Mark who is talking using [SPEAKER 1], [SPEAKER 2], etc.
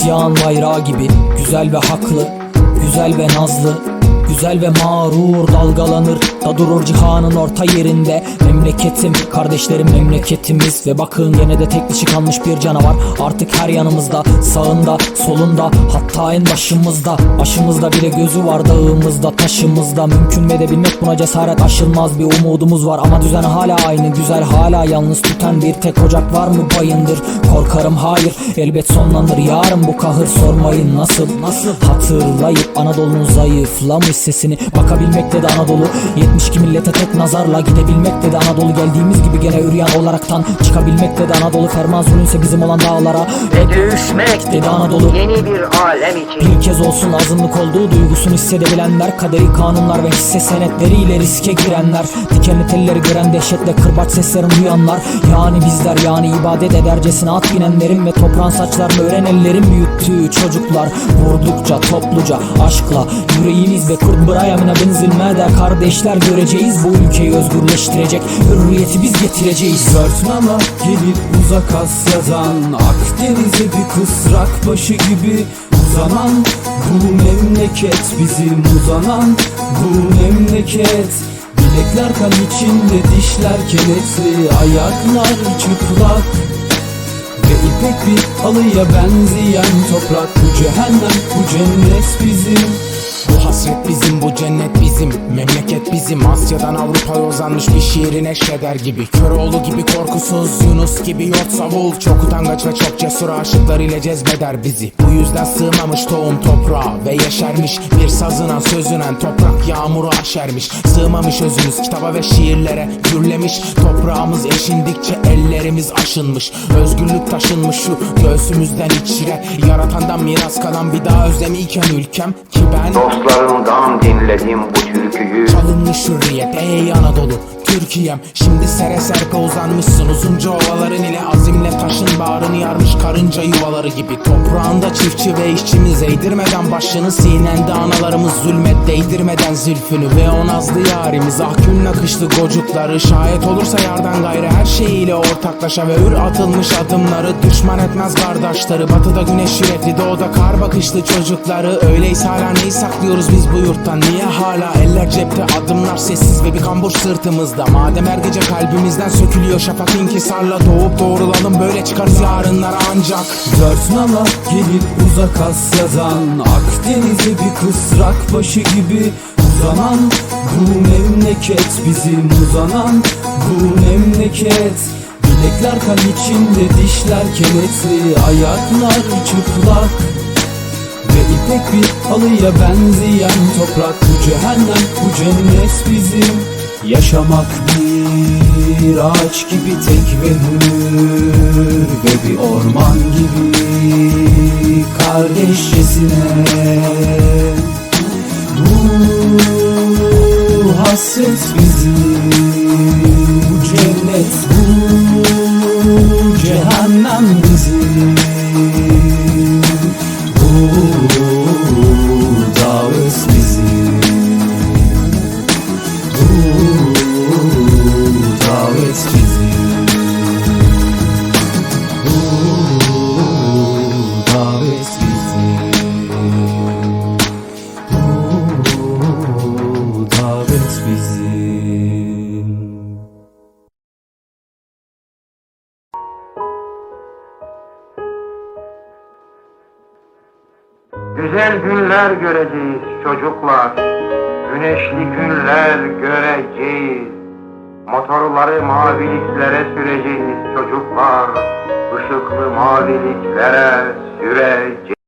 [SPEAKER 1] İsyan bayrağı gibi güzel ve haklı Güzel ve nazlı Güzel ve mağrur dalgalanır. Da durur cihanın orta yerinde. Memleketim, kardeşlerim memleketimiz. Ve bakın gene de tek dişi kalmış bir canavar. Artık her yanımızda, sağında, solunda. Hatta en başımızda Başımızda bile gözü var dağımızda, taşımızda. Mümkün ve de bilmek buna cesaret aşılmaz bir umudumuz var. Ama düzen hala aynı, güzel hala yalnız tüten Bir tek ocak var mı bayındır? Korkarım hayır, elbet sonlanır. Yarın bu kahır sormayın nasıl, nasıl Hatırlayıp Anadolu'nun zayıflamış sesini Bakabilmekte de Anadolu 72 millete tek nazarla gidebilmekte de Anadolu Geldiğimiz gibi gene üryan olaraktan Çıkabilmekte de Anadolu Ferman zulünse bizim olan dağlara
[SPEAKER 2] Ve dövüşmek
[SPEAKER 1] Dedi Anadolu
[SPEAKER 2] yeni bir alem için.
[SPEAKER 1] bir kez olsun azınlık olduğu duygusunu hissedebilenler Kaderi kanunlar ve hisse senetleriyle riske girenler Dikenli telleri gören dehşetle kırbaç seslerini duyanlar Yani bizler yani ibadet edercesine at binenlerin Ve toprağın saçlarını ören ellerin büyüttüğü çocuklar Vurdukça topluca aşkla yüreğimiz ve kurt brayamına benzilmede Kardeşler göreceğiz. Bu ülkeyi özgürleştirecek Hürriyeti biz getireceğiz.
[SPEAKER 3] Dört gelip uzak Asya'dan Akdeniz'e bir kısrak başı gibi uzanan Bu memleket bizim uzanan Bu memleket. Bilekler kan içinde dişler kenetli Ayaklar çıplak. Ve ipek bir halıya benzeyen toprak Bu cehennem bu cennet bizim
[SPEAKER 4] Bu hasret bizim, bu cennet bizim. Memleket bizim Asya'dan Avrupa'ya uzanmış bir şiiri neşreder gibi. Köroğlu gibi korkusuz, Yunus gibi yort savul. Çok utangaç ve çok cesur aşıklar ile cezbeder bizi. Bu yüzden sığmamış tohum toprağa ve yeşermiş Bir sazınan sözünen toprak yağmuru aşermiş. Sığmamış özümüz kitaba ve şiirlere gürlemiş. Toprağımız eşindikçe ellerimiz aşınmış. Özgürlük taşınmış şu göğsümüzden içire. Yaratandan miras kalan bir daha özlemiyken ülkem Ki ben
[SPEAKER 2] Dostlarımdan dinledim bu türküyü.
[SPEAKER 4] Çalınmış hürriyet ey Anadolu Türkiye'm Şimdi sere serpe uzanmışsın Uzunca ovaların ile azimle taşın bağrını yarmış karınca yuvaları gibi Toprağında çiftçi ve işçimiz eğdirmeden başını Sinende analarımız zulmet değdirmeden zülfünü Ve o nazlı yarimiz ah gün nakışlı gocukları. Şayet olursa yardan gayrı her şeyiyle ortaklaşa Ve ür atılmış adımları düşman etmez kardeşleri. Batıda güneş yürekli doğuda kar bakışlı çocukları. Öyleyse hala neyi saklıyoruz biz bu yurttan Niye hala eller cepte? Adımlar sessiz ve bir kambur sırtımızda. Madem her gece kalbimizden sökülüyor şafak inkisarla Doğup doğrulalım böyle çıkarız yarınlara ancak
[SPEAKER 3] Dört nala gelip uzak Asya'dan. Akdeniz'e bir kısrak başı gibi uzanan Bu memleket bizim uzanan Bu memleket. Bilekler kan içinde dişler kenetli Ayaklar çıplak Ve ipek bir halıya benzeyen toprak. Bu cehennem bu cennet bizim Yaşamak bir ağaç gibi tek ve hür Ve bir orman gibi kardeşçesine. Bu hasret bizim cennet bu
[SPEAKER 5] Güzel günler göreceğiz çocuklar. Güneşli günler göreceğiz. Motorları maviliklere süreceğiz çocuklar. Işıklı maviliklere süreceğiz.